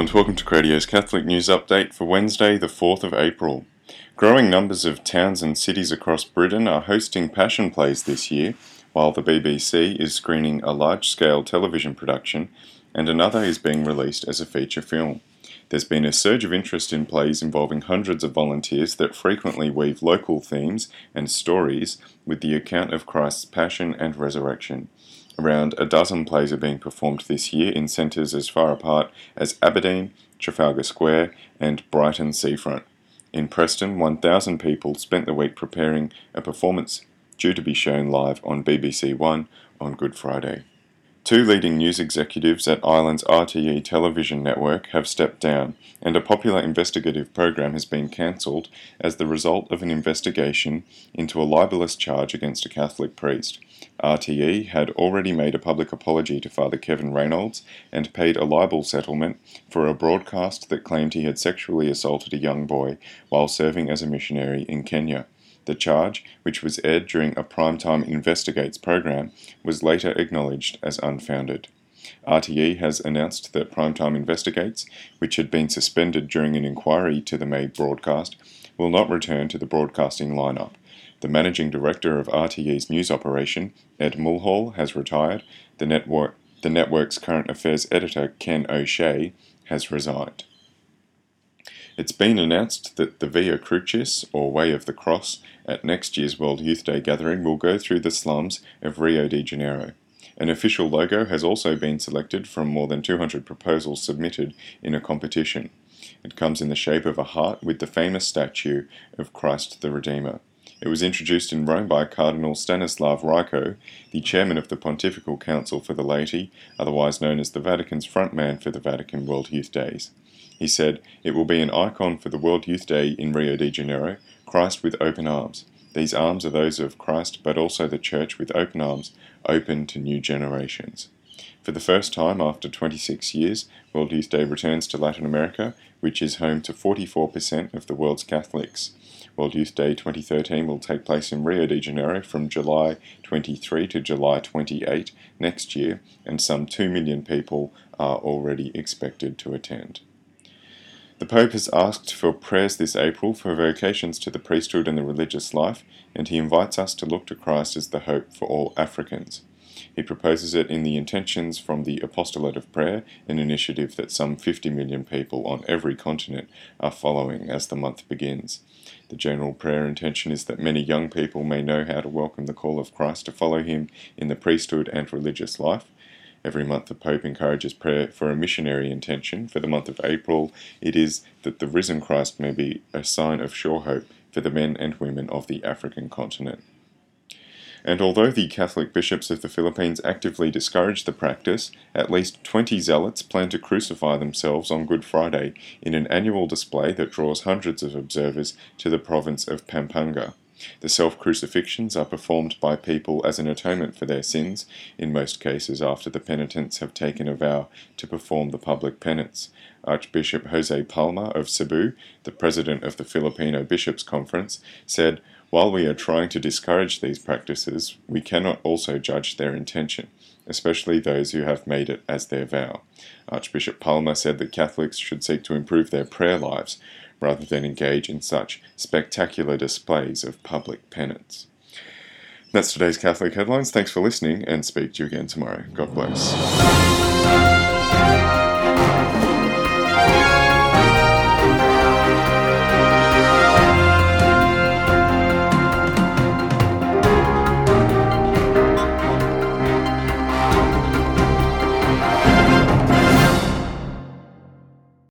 and welcome to Cradio's Catholic News Update for Wednesday, the 4th of April. Growing numbers of towns and cities across Britain are hosting passion plays this year, while the BBC is screening a large scale television production and another is being released as a feature film. There's been a surge of interest in plays involving hundreds of volunteers that frequently weave local themes and stories with the account of Christ's passion and resurrection. Around a dozen plays are being performed this year in centres as far apart as Aberdeen, Trafalgar Square, and Brighton Seafront. In Preston, 1,000 people spent the week preparing a performance due to be shown live on BBC One on Good Friday. Two leading news executives at Ireland's RTE television network have stepped down, and a popular investigative program has been cancelled as the result of an investigation into a libelous charge against a Catholic priest. RTE had already made a public apology to Father Kevin Reynolds and paid a libel settlement for a broadcast that claimed he had sexually assaulted a young boy while serving as a missionary in Kenya. The charge, which was aired during a Primetime Investigates program, was later acknowledged as unfounded. RTE has announced that Primetime Investigates, which had been suspended during an inquiry to the May broadcast, will not return to the broadcasting lineup. The managing director of RTE's news operation, Ed Mulhall, has retired. The, network, the network's current affairs editor, Ken O'Shea, has resigned. It's been announced that the Via Crucis, or Way of the Cross, at next year's World Youth Day gathering will go through the slums of Rio de Janeiro. An official logo has also been selected from more than 200 proposals submitted in a competition. It comes in the shape of a heart with the famous statue of Christ the Redeemer. It was introduced in Rome by Cardinal Stanislav Rylko, the chairman of the Pontifical Council for the Laity, otherwise known as the Vatican's frontman for the Vatican World Youth Days. He said, It will be an icon for the World Youth Day in Rio de Janeiro, Christ with open arms. These arms are those of Christ, but also the Church with open arms, open to new generations. For the first time after 26 years, World Youth Day returns to Latin America, which is home to 44% of the world's Catholics. World Youth Day 2013 will take place in Rio de Janeiro from July 23 to July 28 next year, and some 2 million people are already expected to attend. The Pope has asked for prayers this April for vocations to the priesthood and the religious life, and he invites us to look to Christ as the hope for all Africans. He proposes it in the Intentions from the Apostolate of Prayer, an initiative that some 50 million people on every continent are following as the month begins. The general prayer intention is that many young people may know how to welcome the call of Christ to follow him in the priesthood and religious life, Every month, the Pope encourages prayer for a missionary intention. For the month of April, it is that the risen Christ may be a sign of sure hope for the men and women of the African continent. And although the Catholic bishops of the Philippines actively discourage the practice, at least 20 zealots plan to crucify themselves on Good Friday in an annual display that draws hundreds of observers to the province of Pampanga. The self crucifixions are performed by people as an atonement for their sins, in most cases after the penitents have taken a vow to perform the public penance. Archbishop Jose Palma of Cebu, the president of the Filipino Bishops' Conference, said, While we are trying to discourage these practices, we cannot also judge their intention especially those who have made it as their vow. Archbishop Palma said that Catholics should seek to improve their prayer lives rather than engage in such spectacular displays of public penance. That's today's Catholic Headlines. Thanks for listening and speak to you again tomorrow. God bless.